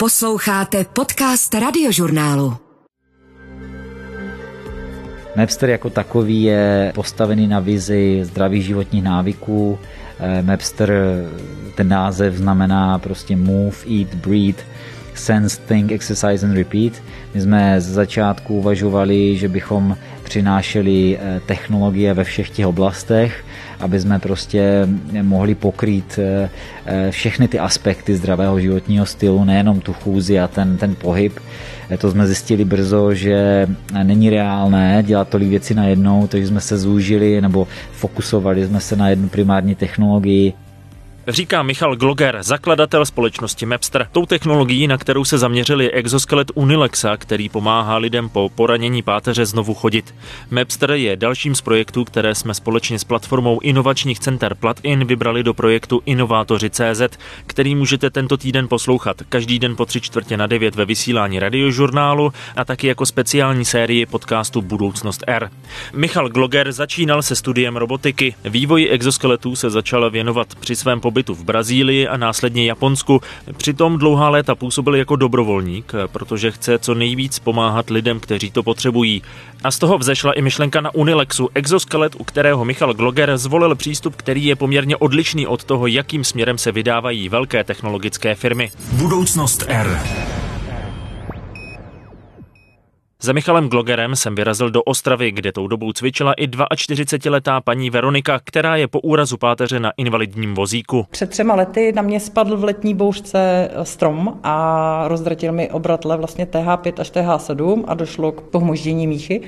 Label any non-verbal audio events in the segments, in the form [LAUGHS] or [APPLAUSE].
Posloucháte podcast radiožurnálu. Mapster jako takový je postavený na vizi zdravých životních návyků. Eh, Mapster, ten název znamená prostě move, eat, breathe, sense, think, exercise and repeat. My jsme z začátku uvažovali, že bychom přinášeli eh, technologie ve všech těch oblastech, aby jsme prostě mohli pokrýt eh, eh, všechny ty aspekty zdravého životního stylu, nejenom tu chůzi a ten, ten pohyb. To jsme zjistili brzo, že není reálné dělat tolik věcí najednou, takže jsme se zúžili nebo fokusovali jsme se na jednu primární technologii Říká Michal Gloger, zakladatel společnosti Mapster. Tou technologií, na kterou se zaměřili, je exoskelet Unilexa, který pomáhá lidem po poranění páteře znovu chodit. Mapster je dalším z projektů, které jsme společně s platformou inovačních center Platin vybrali do projektu Inovátoři.cz, který můžete tento týden poslouchat každý den po tři čtvrtě na devět ve vysílání radiožurnálu a taky jako speciální sérii podcastu Budoucnost R. Michal Gloger začínal se studiem robotiky. Vývoji exoskeletů se začal věnovat při svém pobytu pobytu v Brazílii a následně Japonsku. Přitom dlouhá léta působil jako dobrovolník, protože chce co nejvíc pomáhat lidem, kteří to potřebují. A z toho vzešla i myšlenka na Unilexu, exoskelet, u kterého Michal Gloger zvolil přístup, který je poměrně odlišný od toho, jakým směrem se vydávají velké technologické firmy. Budoucnost R. Za Michalem Glogerem jsem vyrazil do Ostravy, kde tou dobou cvičila i 42-letá paní Veronika, která je po úrazu páteře na invalidním vozíku. Před třema lety na mě spadl v letní bouřce strom a rozdratil mi obratle vlastně TH5 až TH7 a došlo k pohmoždění míchy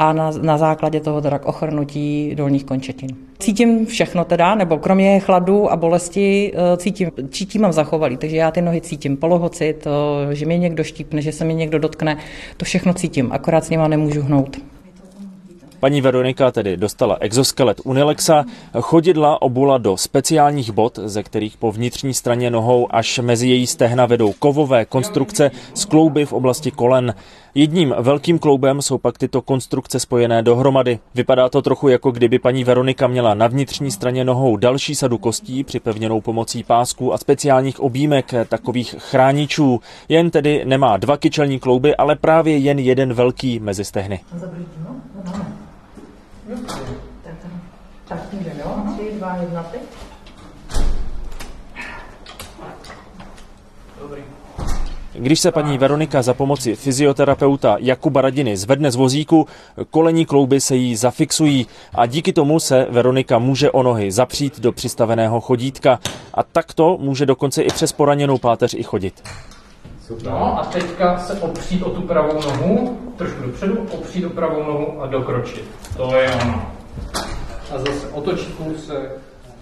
a na, na základě toho teda k ochrnutí dolních končetin. Cítím všechno teda, nebo kromě chladu a bolesti eh, cítím, cítím mám zachovalý, takže já ty nohy cítím, polohocit, že mě někdo štípne, že se mě někdo dotkne, to všechno cítím, akorát s nima nemůžu hnout. Paní Veronika tedy dostala exoskelet Unilexa, chodidla obula do speciálních bot, ze kterých po vnitřní straně nohou až mezi její stehna vedou kovové konstrukce s klouby v oblasti kolen. Jedním velkým kloubem jsou pak tyto konstrukce spojené dohromady. Vypadá to trochu jako kdyby paní Veronika měla na vnitřní straně nohou další sadu kostí připevněnou pomocí pásků a speciálních objímek, takových chráničů. Jen tedy nemá dva kyčelní klouby, ale právě jen jeden velký mezi stehny. Tak, tak můžeme, jo? Tři, dva, jedna, teď. Když se paní Veronika za pomoci fyzioterapeuta Jakuba Radiny zvedne z vozíku, kolení klouby se jí zafixují a díky tomu se Veronika může o nohy zapřít do přistaveného chodítka a takto může dokonce i přes poraněnou páteř i chodit. No a teďka se opřít o tu pravou nohu, trošku dopředu, opřít o pravou nohu a dokročit. To je ono. A zase otočit se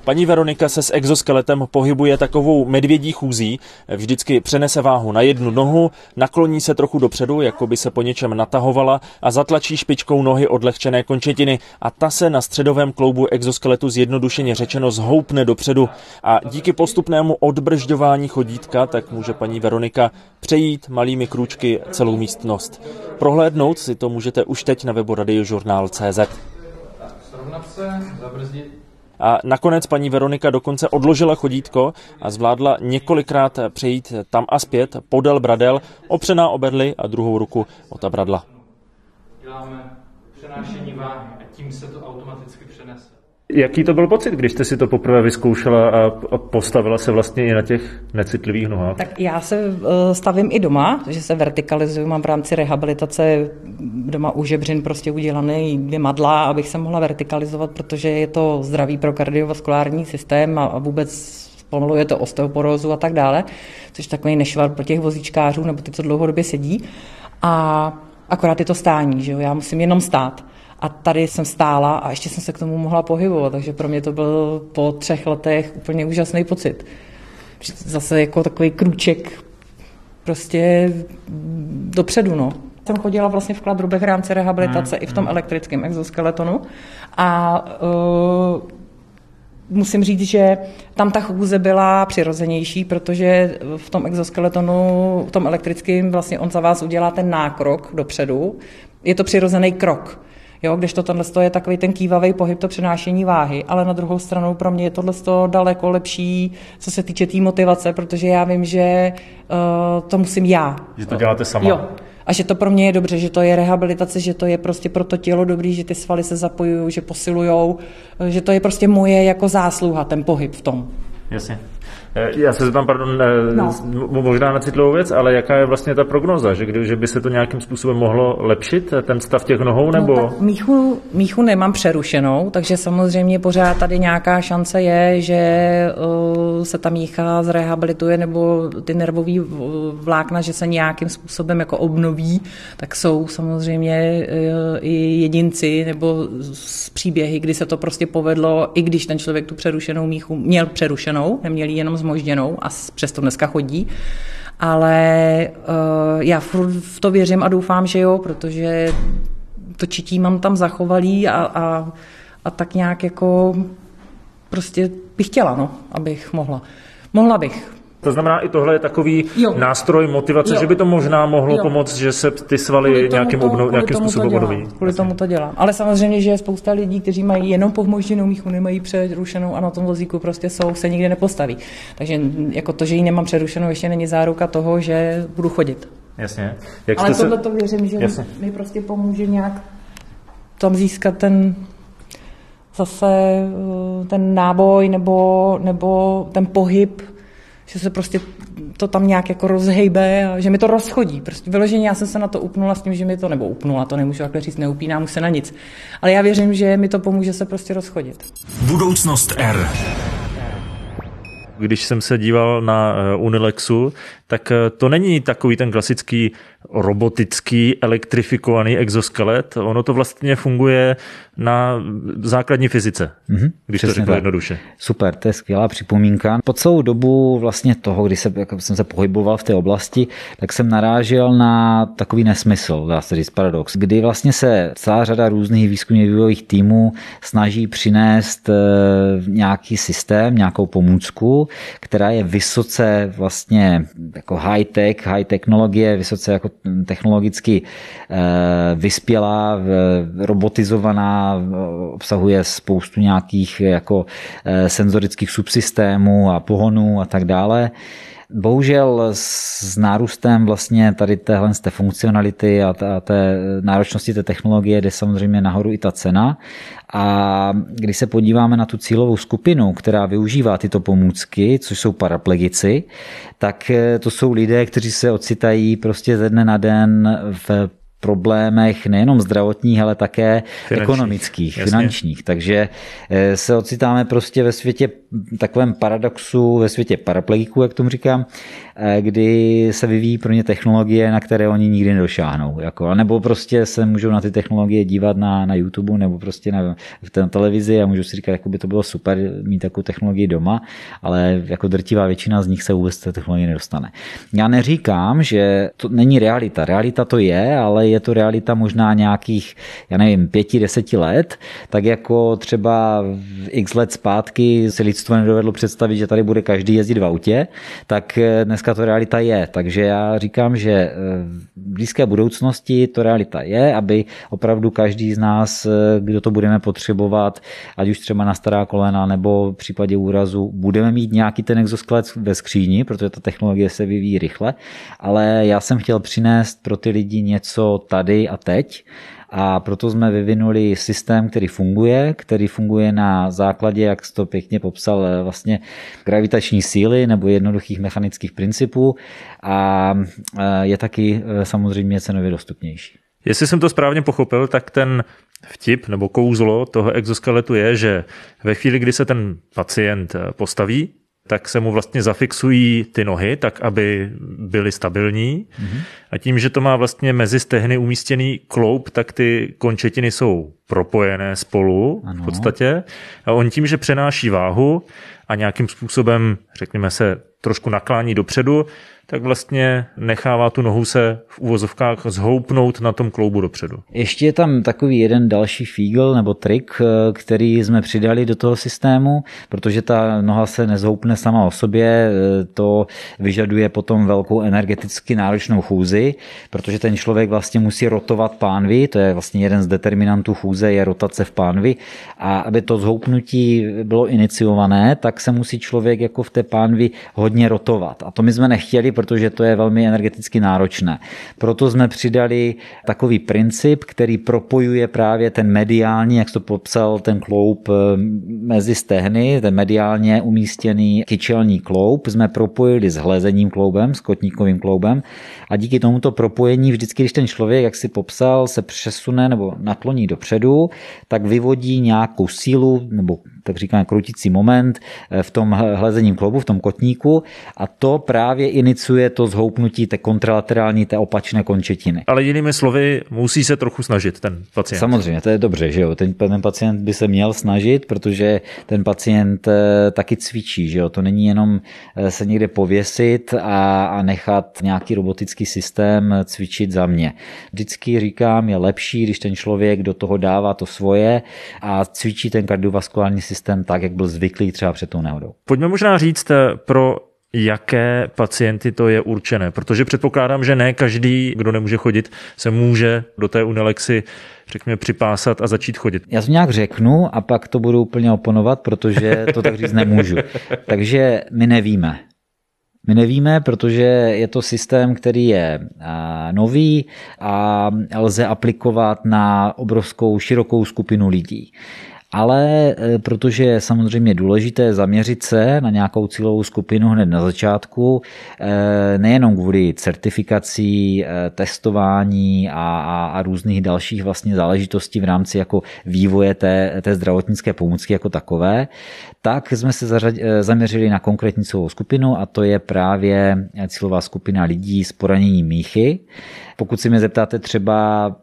Paní Veronika se s exoskeletem pohybuje takovou medvědí chůzí, vždycky přenese váhu na jednu nohu, nakloní se trochu dopředu, jako by se po něčem natahovala a zatlačí špičkou nohy odlehčené končetiny a ta se na středovém kloubu exoskeletu zjednodušeně řečeno zhoupne dopředu a díky postupnému odbržďování chodítka tak může paní Veronika přejít malými krůčky celou místnost. Prohlédnout si to můžete už teď na webu radiožurnál.cz. Srovnat se, zabrzdit a nakonec paní Veronika dokonce odložila chodítko a zvládla několikrát přejít tam a zpět podél bradel, opřená o berly a druhou ruku o ta bradla. Děláme přenášení váhy a tím se to přenese. Jaký to byl pocit, když jste si to poprvé vyzkoušela a postavila se vlastně i na těch necitlivých nohách? Tak já se eh, stavím i doma, že se vertikalizuju, mám v rámci rehabilitace doma u žebřin prostě udělaný dvě madla, abych se mohla vertikalizovat, protože je to zdravý pro kardiovaskulární systém a vůbec zpomaluje to osteoporózu a tak dále, což je takový nešvar pro těch vozíčkářů nebo ty, co dlouhodobě sedí. A akorát je to stání, že jo? já musím jenom stát. A tady jsem stála a ještě jsem se k tomu mohla pohybovat, takže pro mě to byl po třech letech úplně úžasný pocit. Zase jako takový krůček prostě dopředu, no. Jsem chodila vlastně v kladrubech v rámci rehabilitace hmm. i v tom hmm. elektrickém exoskeletonu a uh, musím říct, že tam ta chůze byla přirozenější, protože v tom exoskeletonu, v tom elektrickém vlastně on za vás udělá ten nákrok dopředu. Je to přirozený krok Jo, když to tohle je takový ten kývavý pohyb, to přenášení váhy, ale na druhou stranu pro mě je tohle daleko lepší, co se týče té tý motivace, protože já vím, že uh, to musím já. Že to děláte sama. Jo. A že to pro mě je dobře, že to je rehabilitace, že to je prostě pro to tělo dobrý, že ty svaly se zapojují, že posilujou, že to je prostě moje jako zásluha, ten pohyb v tom. Jasně. Eh, já se zeptám, pardon, eh, no. možná na citlivou věc, ale jaká je vlastně ta prognoza, že, kdy, že by se to nějakým způsobem mohlo lepšit, eh, ten stav těch nohou, nebo? No, tak míchu, míchu nemám přerušenou, takže samozřejmě pořád tady nějaká šance je, že uh, se ta mícha zrehabilituje, nebo ty nervové vlákna, že se nějakým způsobem jako obnoví, tak jsou samozřejmě uh, i jedinci nebo z příběhy, kdy se to prostě povedlo, i když ten člověk tu přerušenou míchu měl přerušenou, neměl jenom zmožděnou a přesto dneska chodí. Ale uh, já v to věřím a doufám, že jo, protože to čití mám tam zachovalý a, a, a tak nějak jako prostě bych chtěla, no, abych mohla. Mohla bych. To znamená, i tohle je takový jo. nástroj motivace, jo. že by to možná mohlo jo. pomoct, že se ty svaly nějakým, obnov, nějakým způsobem obnoví. Kvůli tomu to dělám. Ale samozřejmě, že je spousta lidí, kteří mají jenom pohmožděnou míchu, nemají přerušenou a na tom vozíku prostě jsou, se nikdy nepostaví. Takže jako to, že ji nemám přerušenou, ještě není záruka toho, že budu chodit. Jasně. Jak Ale tohle se... to věřím, že Jasně. mi prostě pomůže nějak tam získat ten zase eh, ten náboj nebo, nebo ten pohyb, že se prostě to tam nějak jako rozhejbe a že mi to rozchodí. Prostě vyloženě já jsem se na to upnula s tím, že mi to, nebo upnula, to nemůžu takhle říct, neupínám se na nic. Ale já věřím, že mi to pomůže se prostě rozchodit. Budoucnost R. Když jsem se díval na eh, Unilexu, tak eh, to není takový ten klasický robotický elektrifikovaný exoskelet. Ono to vlastně funguje na základní fyzice, mm-hmm, když to řeknu jednoduše. Super, to je skvělá připomínka. Po celou dobu vlastně toho, kdy se, jako jsem se pohyboval v té oblasti, tak jsem narážel na takový nesmysl, dá se říct paradox, kdy vlastně se celá řada různých výzkumně vývojových týmů snaží přinést eh, nějaký systém, nějakou pomůcku, která je vysoce vlastně jako high-tech, high technologie, vysoce jako technologicky eh, vyspělá, robotizovaná, obsahuje spoustu nějakých jako eh, senzorických subsystémů a pohonů a tak dále. Bohužel s nárůstem vlastně tady téhle z té funkcionality a té náročnosti té technologie jde samozřejmě nahoru i ta cena. A když se podíváme na tu cílovou skupinu, která využívá tyto pomůcky, což jsou paraplegici, tak to jsou lidé, kteří se ocitají prostě ze dne na den v problémech nejenom zdravotních, ale také finančních, ekonomických, jasně. finančních. Takže eh, se ocitáme prostě ve světě takovém paradoxu, ve světě paraplegiků, jak tomu říkám, eh, kdy se vyvíjí pro ně technologie, na které oni nikdy nedošáhnou. Jako, nebo prostě se můžou na ty technologie dívat na, na YouTube nebo prostě na, v té televizi a můžu si říkat, jako by to bylo super mít takovou technologii doma, ale jako drtivá většina z nich se vůbec té technologie nedostane. Já neříkám, že to není realita. Realita to je, ale je to realita možná nějakých, já nevím, pěti, deseti let, tak jako třeba x let zpátky si lidstvo nedovedlo představit, že tady bude každý jezdit v autě, tak eh, dneska to realita je. Takže já říkám, že eh, v blízké budoucnosti to realita je, aby opravdu každý z nás, eh, kdo to budeme potřebovat, ať už třeba na stará kolena nebo v případě úrazu, budeme mít nějaký ten exoskelet ve skříni, protože ta technologie se vyvíjí rychle, ale já jsem chtěl přinést pro ty lidi něco tady a teď a proto jsme vyvinuli systém, který funguje, který funguje na základě, jak jsi to pěkně popsal, vlastně gravitační síly nebo jednoduchých mechanických principů a je taky e, samozřejmě cenově dostupnější. Jestli jsem to správně pochopil, tak ten vtip nebo kouzlo toho exoskeletu je, že ve chvíli, kdy se ten pacient postaví, tak se mu vlastně zafixují ty nohy, tak aby byly stabilní. Mm-hmm. A tím, že to má vlastně mezi stehny umístěný kloup, tak ty končetiny jsou propojené spolu ano. v podstatě. A on tím, že přenáší váhu a nějakým způsobem, řekněme se, trošku naklání dopředu, tak vlastně nechává tu nohu se v úvozovkách zhoupnout na tom kloubu dopředu. Ještě je tam takový jeden další fígl nebo trik, eh, který jsme přidali do toho systému, protože ta noha se nezhoupne sama o sobě, eh, to vyžaduje potom velkou energeticky náročnou chůzi, protože ten člověk vlastně musí rotovat pánvy, to je vlastně jeden z determinantů chůze, je rotace v pánvi a aby to zhoupnutí bylo iniciované, tak se musí člověk jako v té pánvi hodně rotovat. A to my jsme nechtěli, protože to je velmi energeticky náročné. Proto jsme přidali takový princip, který propojuje právě ten mediální, jak to popsal, ten kloub eh, mezi stehny, ten mediálně umístěný kyčelní kloub, jsme propojili s hlezením kloubem, s kotníkovým kloubem a díky tomuto propojení vždycky, když ten člověk, jak si popsal, se přesune nebo nakloní dopředu, tak vyvodí nějakou sílu nebo tak říkáme krutící moment eh, v tom hlezením kloubu, v tom kotníku a to právě iniciuje to zhoupnutí té kontralaterální, té opačné končetiny. Ale jinými slovy, musí se trochu snažit ten pacient. Samozřejmě, to je dobře, že jo. Ten, ten pacient by se měl snažit, protože ten pacient eh, taky cvičí, že jo. To není jenom eh, se někde pověsit a, a nechat nějaký robotický systém cvičit za mě. Vždycky říkám, je lepší, když ten člověk do toho dává to svoje a cvičí ten kardiovaskulární systém tak, jak byl zvyklý třeba před tou nehodou. Pojďme možná říct eh, pro jaké pacienty to je určené, protože předpokládám, že ne každý, kdo nemůže chodit, se může do té unilexy řekněme, připásat a začít chodit. Já to nějak řeknu a pak to budu úplně oponovat, protože to tak říct nemůžu. [LAUGHS] Takže my nevíme. My nevíme, protože je to systém, který je nový a lze aplikovat na obrovskou širokou skupinu lidí ale e, protože je samozřejmě důležité zaměřit se na nějakou cílovou skupinu hned na začátku, e, nejenom kvůli certifikací, e, testování a, a, a různých dalších vlastně záležitostí v rámci jako vývoje té, té zdravotnické pomůcky jako takové, tak jsme se zaměřili na konkrétní cílovou skupinu a to je právě cílová skupina lidí s poraněním míchy. Pokud si mě zeptáte třeba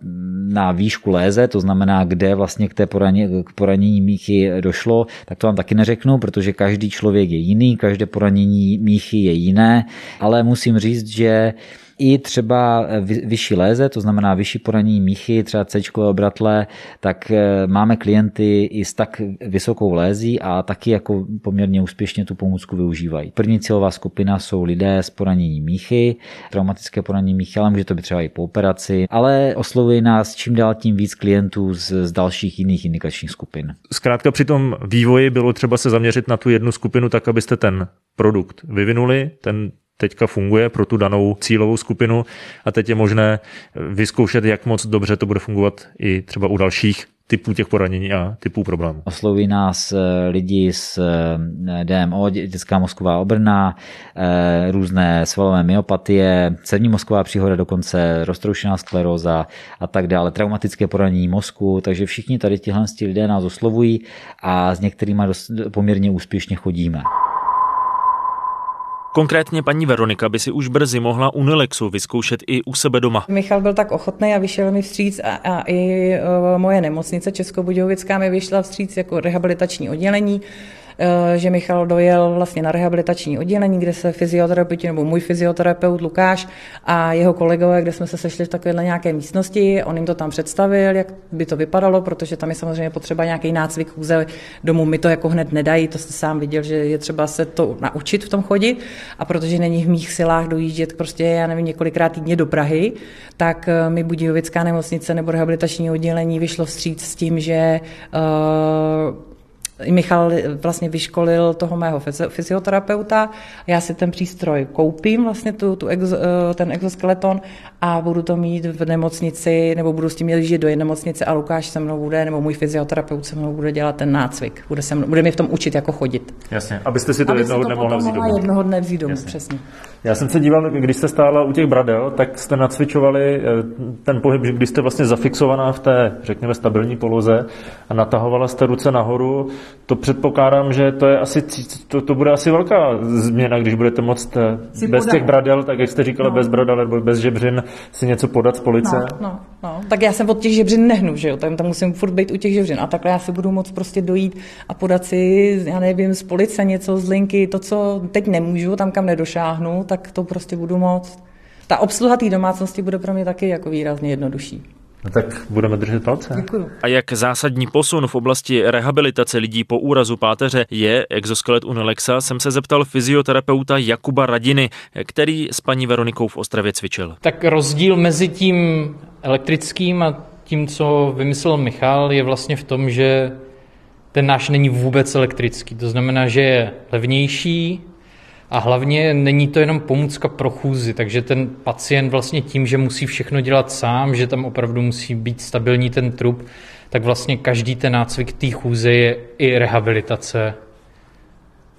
na výšku léze, to znamená, kde vlastně k té poraně, k poranění míchy došlo, tak to vám taky neřeknu, protože každý člověk je jiný, každé poranění míchy je jiné, ale musím říct, že i třeba vyšší léze, to znamená vyšší poranění míchy, třeba C obratle, tak eh, máme klienty i s tak vysokou lézí a taky jako poměrně úspěšně tu pomůcku využívají. První cílová skupina jsou lidé s poraněním míchy, traumatické poranění míchy, ale může to být třeba i po operaci, ale oslovuje nás čím dál tím víc klientů z, z dalších jiných indikačních skupin. Zkrátka při tom vývoji bylo třeba se zaměřit na tu jednu skupinu tak, abyste ten produkt vyvinuli, ten teďka funguje pro tu danou cílovou skupinu a teď je možné vyzkoušet, jak moc dobře to bude fungovat i třeba u dalších typů těch poranění a typů problémů. Osloví nás eh, lidi z eh, DMO, dětská mozková obrna, eh, různé svalové myopatie, cévní mozková příhoda, dokonce roztroušená skleróza a tak dále, traumatické poranění mozku, takže všichni tady tihle lidé nás oslovují a s některými poměrně úspěšně chodíme. Konkrétně paní Veronika by si už brzy mohla Unilexu vyzkoušet i u sebe doma. Michal byl tak ochotný a vyšel mi vstříc a, a i uh, moje nemocnice Českobudějovická mi vyšla vstříc jako rehabilitační oddělení. Eh, že Michal dojel vlastně na rehabilitační oddělení, kde se fyzioterapeuti, nebo můj fyzioterapeut Lukáš a jeho kolegové, kde jsme se sešli v takovéhle nějaké místnosti, on jim to tam představil, jak by to vypadalo, protože tam je samozřejmě potřeba nějaký nácvik chůze domů, mi to jako hned nedají, to jste sám viděl, že je třeba se to naučit v tom chodit a protože není v mých silách dojíždět prostě, já nevím, několikrát týdně do Prahy, tak eh, mi Budějovická nemocnice nebo rehabilitační oddělení vyšlo vstříc s tím, že uh, Michal vlastně vyškolil toho mého fyzioterapeuta, já si ten přístroj koupím, vlastně tu, tu exo, eh, ten exoskeleton a budu to mít v nemocnici, nebo budu s tím jezdit do nemocnice a Lukáš se mnou bude, nebo můj fyzioterapeut se mnou bude dělat ten nácvik. Bude, se mnou, bude mi v tom učit, jako chodit. Jasně, abyste si to Aby jednoho dne mohla vzít domů. jednoho dne vzít domů, přesně. Já jsem se díval, když jste stála u těch bradel, tak jste nacvičovali eh, ten pohyb, když jste vlastně zafixovaná v té, řekněme, stabilní poloze a natahovala jste ruce nahoru, to předpokládám, že to je asi, to, to bude asi velká změna, když budete moct eh, si bez těch bradel, tak jak jste říkala, no. bez bradel nebo bez žebřin si něco podat z police. No, no, no. Tak já se od těch žebřin nehnu, že jo, tam, tam musím furt být u těch žebřin a takhle já si budu moct prostě dojít a podat si, já nevím, z police něco, z linky, to, co teď nemůžu, tam kam nedošáhnu, tak to prostě budu moct. Ta obsluha té domácnosti bude pro mě taky jako výrazně jednodušší. No tak budeme držet palce. Děkuju. A jak zásadní posun v oblasti rehabilitace lidí po úrazu páteře je exoskelet Unilexa, jsem se zeptal fyzioterapeuta Jakuba Radiny, který s paní Veronikou v Ostravě cvičil. Tak rozdíl mezi tím elektrickým a tím, co vymyslel Michal, je vlastně v tom, že ten náš není vůbec elektrický. To znamená, že je levnější, a hlavně není to jenom pomůcka pro chůzi, takže ten pacient vlastně tím, že musí všechno dělat sám, že tam opravdu musí být stabilní ten trup, tak vlastně každý ten nácvik té chůze je i rehabilitace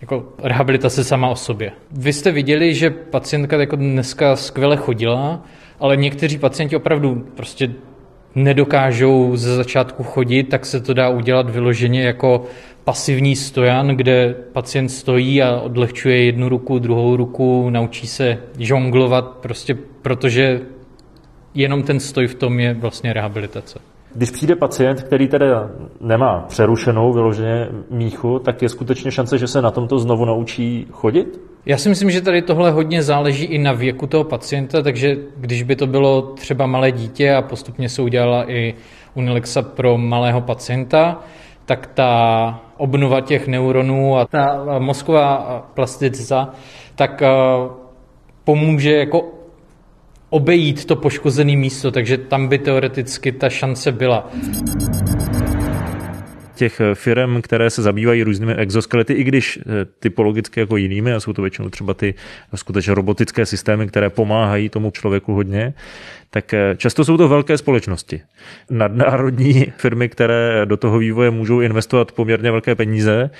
jako rehabilitace sama o sobě. Vy jste viděli, že pacientka jako dneska skvěle chodila, ale někteří pacienti opravdu prostě nedokážou ze začátku chodit, tak se to dá udělat vyloženě jako pasivní stojan, kde pacient stojí a odlehčuje jednu ruku, druhou ruku, naučí se žonglovat, prostě protože jenom ten stoj v tom je vlastně rehabilitace. Když přijde pacient, který teda nemá přerušenou vyloženě míchu, tak je skutečně šance, že se na tomto znovu naučí chodit? Já si myslím, že tady tohle hodně záleží i na věku toho pacienta, takže když by to bylo třeba malé dítě a postupně se udělala i Unilexa pro malého pacienta, tak ta obnova těch neuronů a ta mozková plasticita, tak eh, pomůže jako obejít to poškozené místo, takže tam by teoreticky ta šance byla těch firm, které se zabývají různými exoskelety, i když eh, typologicky jako jinými, a jsou to většinou třeba ty skutečně robotické systémy, které pomáhají tomu člověku hodně, tak eh, často jsou to velké společnosti. Nadnárodní [LAUGHS] firmy, které do toho vývoje můžou investovat poměrně velké peníze,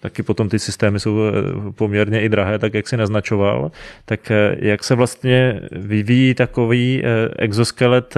taky potom ty systémy jsou eh, poměrně i drahé, tak jak si naznačoval. Tak jak se vlastně vyvíjí takový exoskelet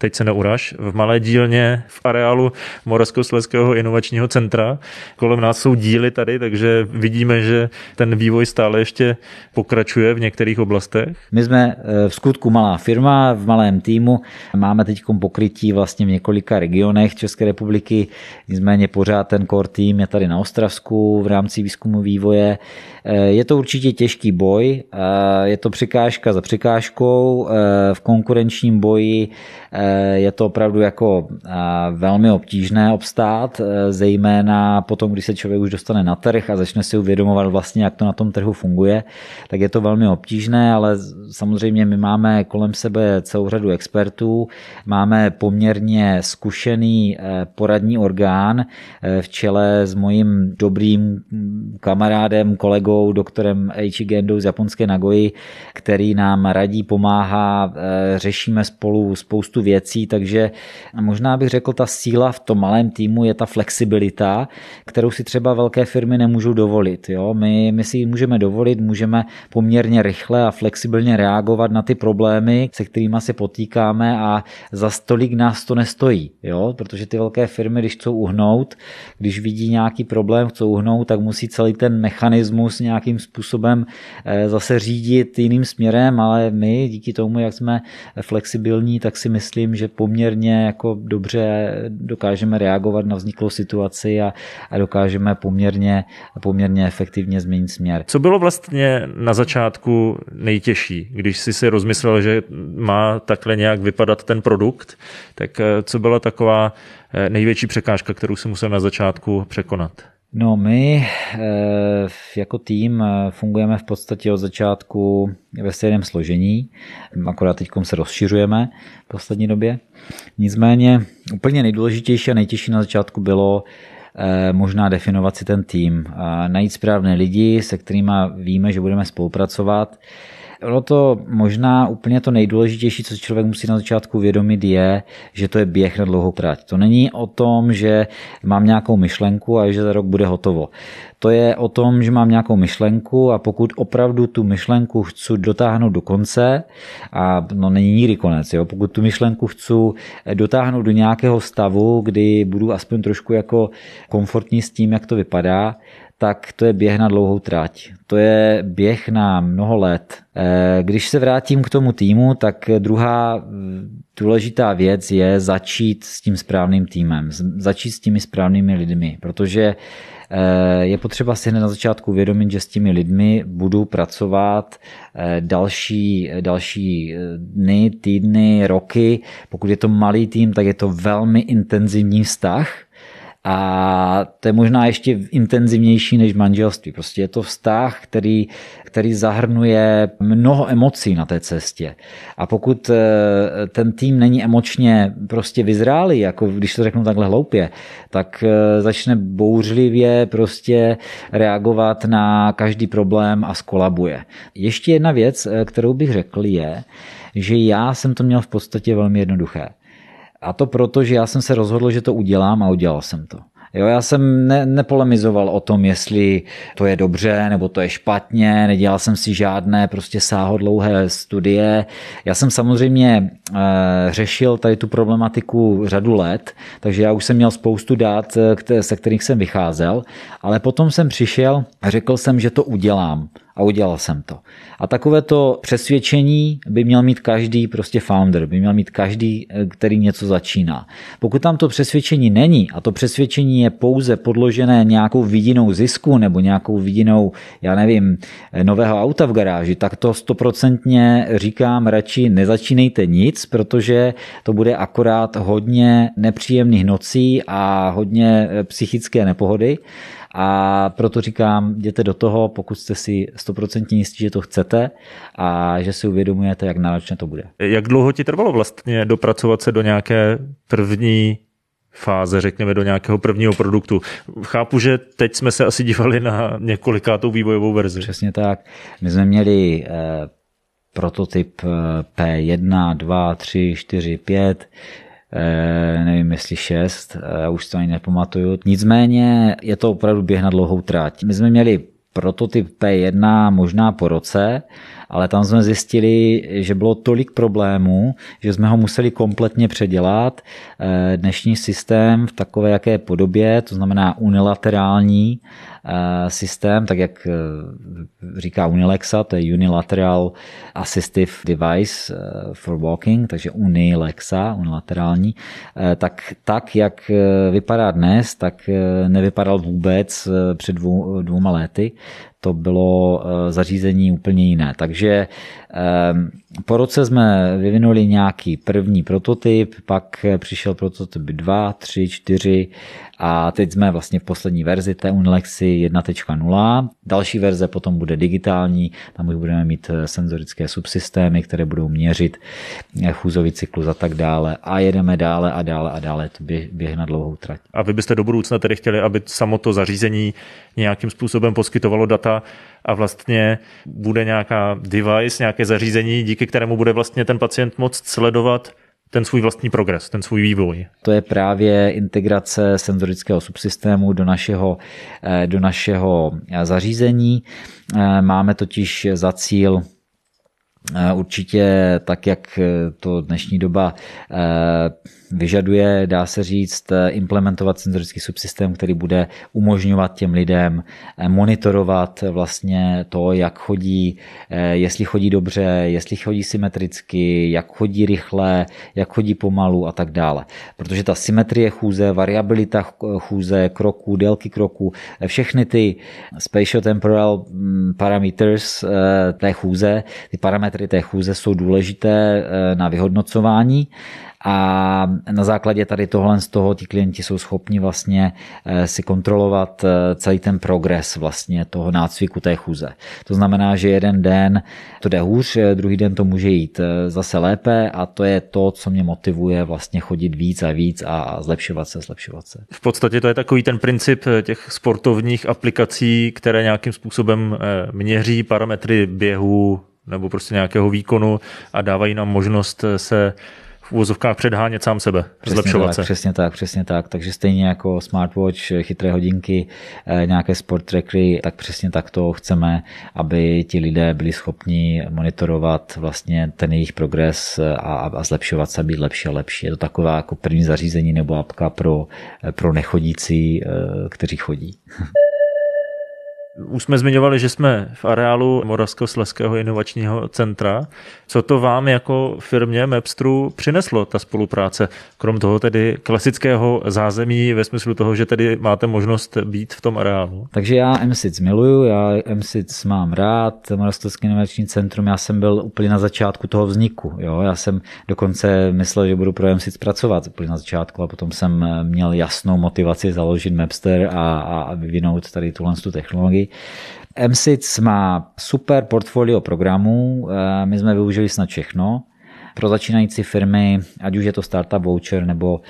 teď se neuraž, v malé dílně v areálu Moravskoslezského inovačního centra. Kolem nás jsou díly tady, takže vidíme, že ten vývoj stále ještě pokračuje v některých oblastech. My jsme eh, v skutku malá firma, v malém týmu. Máme teď pokrytí vlastně v několika regionech České republiky, nicméně pořád ten core tým je tady na Ostravsku v rámci výzkumu vývoje. Eh, je to určitě těžký boj, eh, je to překážka za překážkou v konkurenčním boji je to opravdu jako eh, velmi obtížné obstát, eh, zejména potom, když se člověk už dostane na trh a začne si uvědomovat vlastně, jak to na tom trhu funguje, tak je to velmi obtížné, ale samozřejmě my máme kolem sebe celou řadu expertů, máme poměrně zkušený poradní orgán v čele s mojím dobrým kamarádem, kolegou, doktorem Eiichi Gendo z japonské Nagoji, který nám radí, pomáhá, řešíme spolu spoustu věcí, věcí, takže možná bych řekl, ta síla v tom malém týmu je ta flexibilita, kterou si třeba velké firmy nemůžou dovolit. Jo? My, my si ji můžeme dovolit, můžeme poměrně rychle a flexibilně reagovat na ty problémy, se kterými se potýkáme a za stolik nás to nestojí, jo? protože ty velké firmy, když chcou uhnout, když vidí nějaký problém, chcou uhnout, tak musí celý ten mechanismus nějakým způsobem eh, zase řídit jiným směrem, ale my díky tomu, jak jsme flexibilní, tak si myslím, myslím, že poměrně jako dobře dokážeme reagovat na vzniklou situaci a, a dokážeme poměrně, poměrně efektivně změnit směr. Co bylo vlastně na začátku nejtěžší, když jsi si rozmyslel, že má takhle nějak vypadat ten produkt, tak eh, co byla taková eh, největší překážka, kterou si musel na začátku překonat? No my eh, jako tým eh, fungujeme v podstatě od začátku ve stejném složení, akorát teď se rozšiřujeme v poslední době. Nicméně úplně nejdůležitější a nejtěžší na začátku bylo eh, možná definovat si ten tým, najít správné lidi, se kterými víme, že budeme spolupracovat, Ono to možná úplně to nejdůležitější, co člověk musí na začátku vědomit, je, že to je běh na dlouhou trať. To není o tom, že mám nějakou myšlenku a že za rok bude hotovo. To je o tom, že mám nějakou myšlenku a pokud opravdu tu myšlenku chci dotáhnout do konce, a no není nikdy konec, jo, pokud tu myšlenku chci dotáhnout do nějakého stavu, kdy budu aspoň trošku jako komfortní s tím, jak to vypadá, tak to je běh na dlouhou trať. To je běh na mnoho let. Eh, když se vrátím k tomu týmu, tak druhá mm, důležitá věc je začít s tím správným týmem, začít s těmi správnými lidmi, protože eh, je potřeba si hned na začátku uvědomit, že s těmi lidmi budu pracovat eh, další, další dny, týdny, roky. Pokud je to malý tým, tak je to velmi intenzivní vztah, a to je možná ještě intenzivnější než manželství. Prostě je to vztah, který, který zahrnuje mnoho emocí na té cestě. A pokud eh, ten tým není emočně prostě vyzrálý, jako když to řeknu takhle hloupě, tak eh, začne bouřlivě prostě reagovat na každý problém a skolabuje. Ještě jedna věc, eh, kterou bych řekl, je, že já jsem to měl v podstatě velmi jednoduché. A to proto, že já jsem se rozhodl, že to udělám a udělal jsem to. Jo, já jsem ne, nepolemizoval o tom, jestli to je dobře nebo to je špatně, nedělal jsem si žádné prostě sáhodlouhé studie. Já jsem samozřejmě e, řešil tady tu problematiku řadu let, takže já už jsem měl spoustu dát, eh, se kterých jsem vycházel, ale potom jsem přišel a řekl jsem, že to udělám a udělal jsem to. A takové to přesvědčení by měl mít každý prostě founder, by měl mít každý, eh, který něco začíná. Pokud tam to přesvědčení není a to přesvědčení je pouze podložené nějakou vidinou zisku nebo nějakou vidinou, já nevím, eh, nového auta v garáži, tak to stoprocentně říkám radši nezačínejte nic, protože to bude akorát hodně nepříjemných nocí a hodně eh, psychické nepohody. A proto říkám, jděte do toho, pokud jste si stoprocentně jistí, že to chcete a že si uvědomujete, jak náročné to bude. Jak dlouho ti trvalo vlastně dopracovat se do nějaké první fáze, řekněme, do nějakého prvního produktu. Chápu, že teď jsme se asi dívali na několikátou vývojovou verzi. Přesně tak. My jsme měli eh, prototyp P1, 2, 3, 4, 5, Eh, nevím jestli šest, já už to ani nepamatuju. Nicméně je to opravdu běh na dlouhou trať. My jsme měli prototyp P1 možná po roce, ale tam jsme zjistili, že bylo tolik problémů, že jsme ho museli kompletně předělat. Eh, dnešní systém v takové jaké podobě, to znamená unilaterální, Eh, systém, tak jak eh, říká Unilexa, to je Unilateral Assistive Device for Walking, takže Unilexa, unilaterální, tak, tak jak vypadá dnes, tak nevypadal vůbec před dvou, dvouma lety to bylo zařízení úplně jiné. Takže po roce jsme vyvinuli nějaký první prototyp, pak přišel prototyp 2, 3, 4 a teď jsme vlastně v poslední verzi té Unilexy 1.0. Další verze potom bude digitální, tam už budeme mít eh, senzorické subsystémy, které budou měřit eh, chůzový cyklus a tak dále. A jedeme dále a dále a dále, to běh na dlouhou trať. A vy byste do budoucna tedy chtěli, aby samo to zařízení nějakým způsobem poskytovalo data a vlastně bude nějaká device, nějaké zařízení, díky kterému bude vlastně ten pacient moct sledovat ten svůj vlastní progres, ten svůj vývoj. To je právě integrace senzorického subsystému do našeho, eh, do našeho eh, zařízení. Eh, máme totiž za cíl Určitě tak, jak to dnešní doba vyžaduje, dá se říct, implementovat senzorický subsystém, který bude umožňovat těm lidem monitorovat vlastně to, jak chodí, jestli chodí dobře, jestli chodí symetricky, jak chodí rychle, jak chodí pomalu a tak dále. Protože ta symetrie chůze, variabilita chůze, kroků, délky kroků, všechny ty spatial temporal mm, parameters té chůze, ty parametry té chůze jsou důležité na vyhodnocování a na základě tady tohle z toho ti klienti jsou schopni vlastně eh, si kontrolovat eh, celý ten progres vlastně toho nácviku té chůze. To znamená, že jeden den to jde hůř, eh, druhý den to může jít zase lépe a to je to, co mě motivuje vlastně chodit víc a víc a zlepšovat se, zlepšovat se. V podstatě to je takový ten princip těch sportovních aplikací, které nějakým způsobem měří parametry běhu, nebo prostě nějakého výkonu a dávají nám možnost se v úvozovkách předhánět sám sebe, přesně zlepšovat tak, se. Přesně tak, přesně tak. Takže stejně jako smartwatch, chytré hodinky, eh, nějaké sport trackery, tak přesně tak to chceme, aby ti lidé byli schopni monitorovat vlastně ten jejich progres a, a zlepšovat se, být lepší a lepší. Je to taková jako první zařízení nebo apka pro, eh, pro nechodící, eh, kteří chodí. [LAUGHS] Už jsme zmiňovali, že jsme v areálu Moravskosleského inovačního centra. Co to vám jako firmě Mapstru přineslo, ta spolupráce? Krom toho tedy klasického zázemí ve smyslu toho, že tedy máte možnost být v tom areálu? Takže já MSIC miluju, já MSIC mám rád, Moravskosleský inovační centrum, já jsem byl úplně na začátku toho vzniku. Jo? Já jsem dokonce myslel, že budu pro MSIC pracovat úplně na začátku a potom jsem měl jasnou motivaci založit Mapster a, a vyvinout tady tuhle tu technologii. MSIC má super portfolio programů, eh, my jsme využili snad všechno. Pro začínající firmy, ať už je to Startup Voucher, nebo,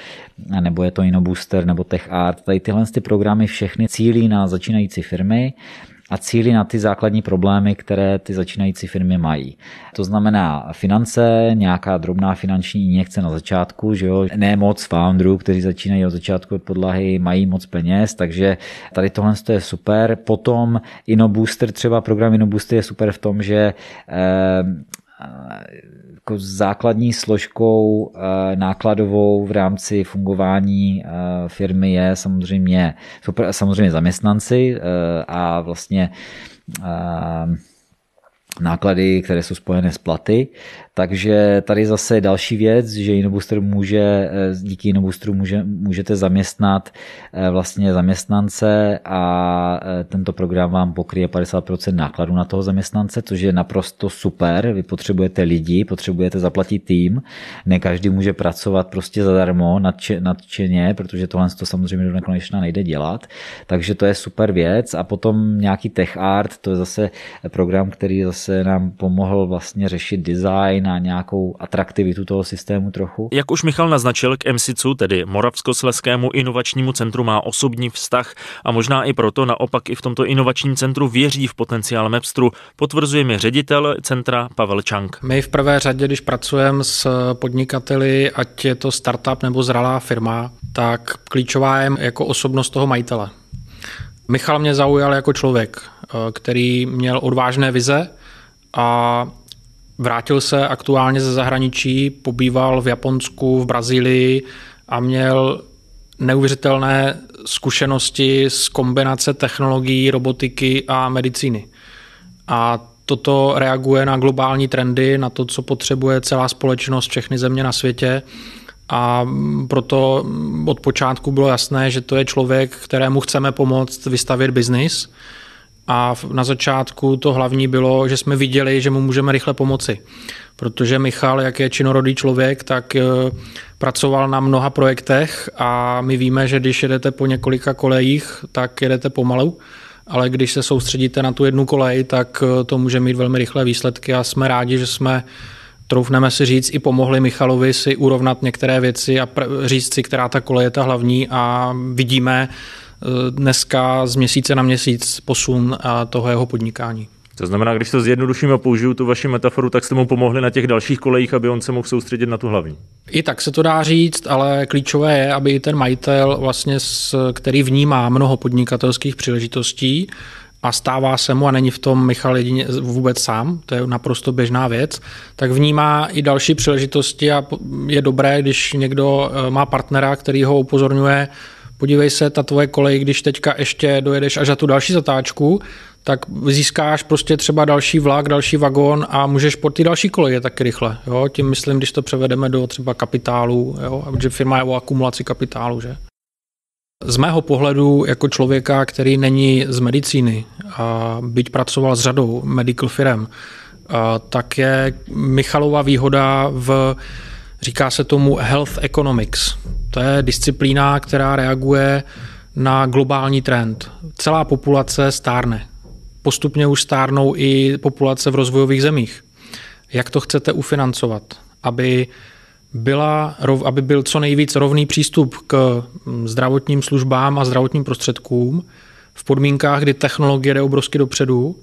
nebo je to InnoBooster, nebo TechArt, tady tyhle ty programy všechny cílí na začínající firmy a cílí na ty základní problémy, které ty začínající firmy mají. To znamená finance, nějaká drobná finanční injekce na začátku, že jo? ne moc founderů, kteří začínají od začátku od podlahy, mají moc peněz, takže tady tohle je super. Potom InnoBooster, třeba program InnoBooster je super v tom, že eh, jako základní složkou eh, nákladovou v rámci fungování eh, firmy je samozřejmě, samozřejmě zaměstnanci eh, a vlastně náklady, které jsou spojené s platy. Takže tady zase další věc, že Inobooster může, eh, díky Inoboosteru může, můžete zaměstnat eh, vlastně zaměstnance a eh, tento program vám pokryje 50% nákladů na toho zaměstnance, což je naprosto super. Vy potřebujete lidi, potřebujete zaplatit tým. Ne každý může pracovat prostě zadarmo, nadče, nadčeně, protože tohle to samozřejmě do nekonečna nejde dělat. Takže to je super věc. A potom nějaký tech art, to je zase program, který zase nám pomohl vlastně řešit design na nějakou atraktivitu toho systému trochu. Jak už Michal naznačil, k MSICu, tedy Moravskosleskému inovačnímu centru, má osobní vztah a možná i proto naopak i v tomto inovačním centru věří v potenciál Mepstru, potvrzuje mi ředitel centra Pavel Čank. My v prvé řadě, když pracujeme s podnikateli, ať je to startup nebo zralá firma, tak klíčová je jako osobnost toho majitele. Michal mě zaujal jako člověk, který měl odvážné vize a Vrátil se aktuálně ze zahraničí, pobýval v Japonsku, v Brazílii a měl neuvěřitelné zkušenosti z kombinace technologií, robotiky a medicíny. A toto reaguje na globální trendy, na to, co potřebuje celá společnost, všechny země na světě. A proto od počátku bylo jasné, že to je člověk, kterému chceme pomoct vystavět biznis a na začátku to hlavní bylo, že jsme viděli, že mu můžeme rychle pomoci. Protože Michal, jak je činorodý člověk, tak eh, pracoval na mnoha projektech a my víme, že když jedete po několika kolejích, tak jedete pomalu, ale když se soustředíte na tu jednu kolej, tak eh, to může mít velmi rychlé výsledky a jsme rádi, že jsme troufneme si říct, i pomohli Michalovi si urovnat některé věci a říct si, která ta kolej je ta hlavní a vidíme, dneska z měsíce na měsíc posun a toho jeho podnikání. To znamená, když to zjednoduším a použiju tu vaši metaforu, tak jste mu pomohli na těch dalších kolejích, aby on se mohl soustředit na tu hlavní. I tak se to dá říct, ale klíčové je, aby ten majitel, vlastně, který vnímá mnoho podnikatelských příležitostí, a stává se mu, a není v tom Michal jedině vůbec sám, to je naprosto běžná věc, tak vnímá i další příležitosti a je dobré, když někdo eh, má partnera, který ho upozorňuje, podívej se, ta tvoje kolej, když teďka ještě dojedeš až za tu další zatáčku, tak získáš prostě třeba další vlak, další vagón a můžeš po ty další koleje taky rychle. Jo? Tím myslím, když to převedeme do třeba kapitálu, jo? protože firma je o akumulaci kapitálu. Že? Z mého pohledu jako člověka, který není z medicíny, a byť pracoval s řadou medical firm, tak je Michalova výhoda v, říká se tomu health economics. To je disciplína, která reaguje na globální trend. Celá populace stárne. Postupně už stárnou i populace v rozvojových zemích. Jak to chcete ufinancovat? Aby, byla, aby byl co nejvíc rovný přístup k zdravotním službám a zdravotním prostředkům v podmínkách, kdy technologie jde obrovsky dopředu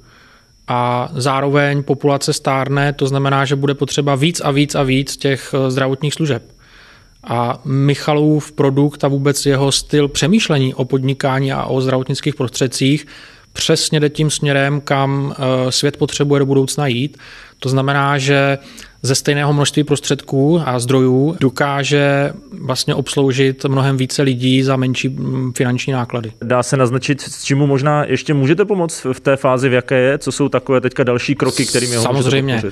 a zároveň populace stárne, to znamená, že bude potřeba víc a víc a víc těch eh, zdravotních služeb. A Michalův produkt a vůbec jeho styl přemýšlení o podnikání a o zdravotnických prostředcích přesně jde tím směrem, kam eh, svět potřebuje do budoucna jít. To znamená, že ze stejného množství prostředků a zdrojů dokáže vlastně obsloužit mnohem více lidí za menší mm, finanční náklady. Dá se naznačit, s čím možná ještě můžete pomoct v té fázi, v jaké je? Co jsou takové teďka další kroky, kterými ho Samozřejmě.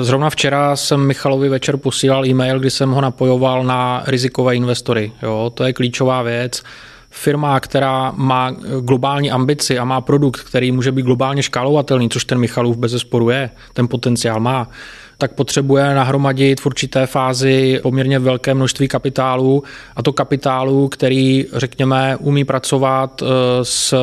Zrovna včera jsem Michalovi večer posílal e-mail, kdy jsem ho napojoval na rizikové investory. Jo, to je klíčová věc firma, která má globální ambici a má produkt, který může být globálně škálovatelný, což ten Michalův bez zesporu je, ten potenciál má, tak potřebuje nahromadit v určité fázi poměrně velké množství kapitálu a to kapitálu, který, řekněme, umí pracovat eh, s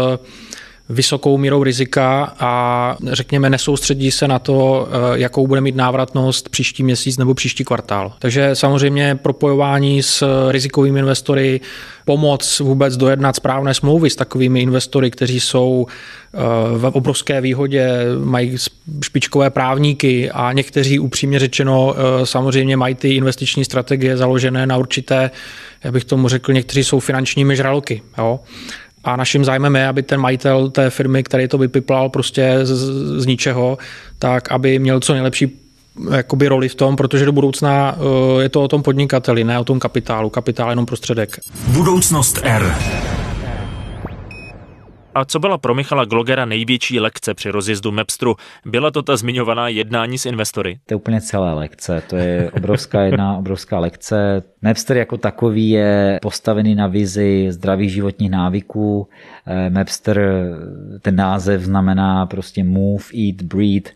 vysokou mírou rizika a řekněme nesoustředí se na to, eh, jakou bude mít návratnost příští měsíc nebo příští kvartál. Takže samozřejmě propojování s rizikovými investory, pomoc vůbec dojednat správné smlouvy s takovými investory, kteří jsou eh, v obrovské výhodě, mají špičkové právníky a někteří upřímně řečeno eh, samozřejmě mají ty investiční strategie založené na určité, já bych tomu řekl, někteří jsou finančními žraloky. Jo? A naším zájmem je, aby ten majitel té firmy, který to vypiplal prostě z, z ničeho, tak aby měl co nejlepší jakoby roli v tom, protože do budoucna eh, je to o tom podnikateli, ne o tom kapitálu. Kapitál je jenom prostředek. Budoucnost R. A co byla pro Michala Glogera největší lekce při rozjezdu Mepstru? Byla to ta zmiňovaná jednání s investory? To je úplně celá lekce. To je obrovská jedna obrovská lekce. Mapster jako takový je postavený na vizi zdravých životních návyků. Eh, Mapster, ten název znamená prostě move, eat, breathe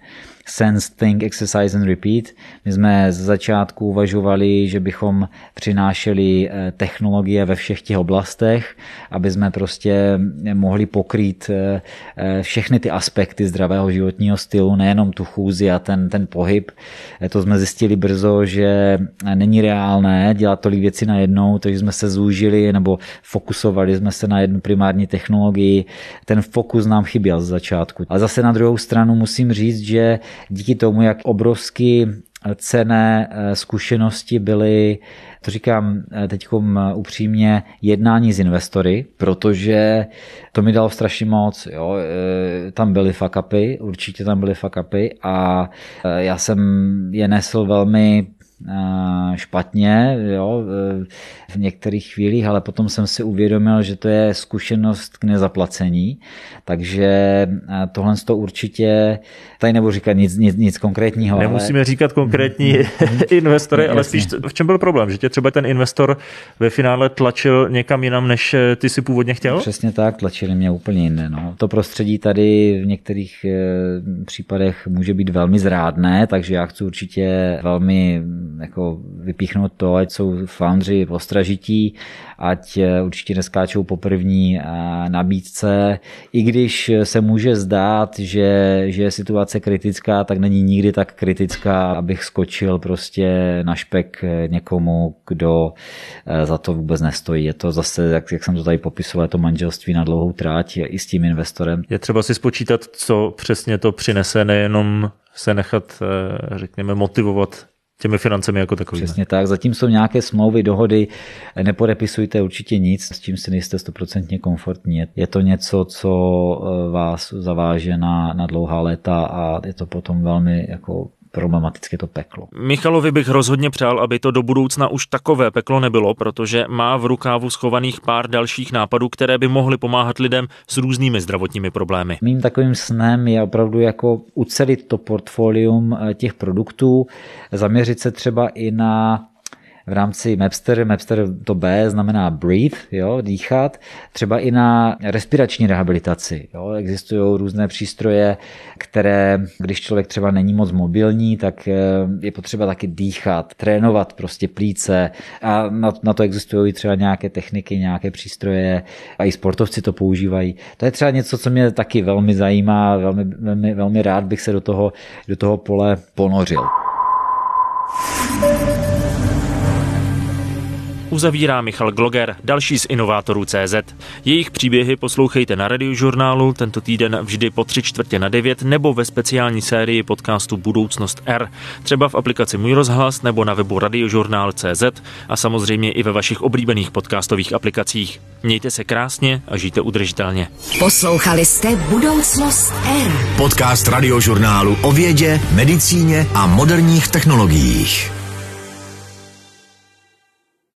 sense, think, exercise and repeat. My jsme z začátku uvažovali, že bychom přinášeli eh, technologie ve všech těch oblastech, aby jsme prostě mohli pokrýt eh, eh, všechny ty aspekty zdravého životního stylu, nejenom tu chůzi a ten, ten pohyb. To jsme zjistili brzo, že není reálné dělat tolik věcí najednou, takže jsme se zúžili nebo fokusovali jsme se na jednu primární technologii. Ten fokus nám chyběl z začátku. Ale zase na druhou stranu musím říct, že díky tomu, jak obrovsky cené eh, zkušenosti byly, to říkám eh, teď upřímně, jednání s investory, protože to mi dalo strašně moc. Jo. Eh, tam byly fakapy, určitě tam byly fakapy a já jsem je nesl velmi špatně jo, v některých chvílích, ale potom jsem si uvědomil, že to je zkušenost k nezaplacení, takže tohle to určitě, tady nebudu říkat nic, nic, nic konkrétního. Nemusíme ale... říkat konkrétní investory, ale spíš v čem byl problém, že tě třeba ten investor ve finále tlačil někam jinam, než eh, ty si původně chtěl? Přesně tak, tlačili mě úplně jinde. No. To prostředí tady v některých eh, případech může být velmi zrádné, takže já chci určitě velmi jako vypíchnout to, ať jsou foundři postražití, ať eh, určitě neskáčou po první eh, nabídce. I když se může zdát, že, že je situace kritická, tak není nikdy tak kritická, abych skočil prostě na špek eh, někomu, kdo za to vůbec nestojí. Je to zase, jak, jak jsem to tady popisoval, to manželství na dlouhou tráť i s tím investorem. Je třeba si spočítat, co přesně to přinese, nejenom se nechat, řekněme, motivovat těmi financemi jako takovými. Přesně tak. Zatím jsou nějaké smlouvy, dohody, nepodepisujte určitě nic, s čím si nejste stoprocentně komfortní. Je to něco, co eh, vás zaváže na, na dlouhá léta a je to potom velmi jako problematicky to peklo. Michalovi bych rozhodně přál, aby to do budoucna už takové peklo nebylo, protože má v rukávu schovaných pár dalších nápadů, které by mohly pomáhat lidem s různými zdravotními problémy. Mým takovým snem je opravdu jako ucelit to portfolium eh, těch produktů, zaměřit se třeba i na v rámci Mapster, Mapster to B znamená breathe, jo, dýchat, třeba i na respirační rehabilitaci. Jo. Existují různé přístroje, které, když člověk třeba není moc mobilní, tak eh, je potřeba taky dýchat, trénovat prostě plíce a na, na to existují třeba nějaké techniky, nějaké přístroje a i sportovci to používají. To je třeba něco, co mě taky velmi zajímá, velmi, velmi, velmi rád bych se do toho, do toho pole ponořil. Uzavírá Michal Gloger, další z inovátorů CZ. Jejich příběhy poslouchejte na radiožurnálu tento týden vždy po tři čtvrtě na devět nebo ve speciální sérii podcastu Budoucnost R, třeba v aplikaci Můj rozhlas nebo na webu radiožurnál.cz a samozřejmě i ve vašich oblíbených podcastových aplikacích. Mějte se krásně a žijte udržitelně. Poslouchali jste Budoucnost R. Podcast radiožurnálu o vědě, medicíně a moderních technologiích.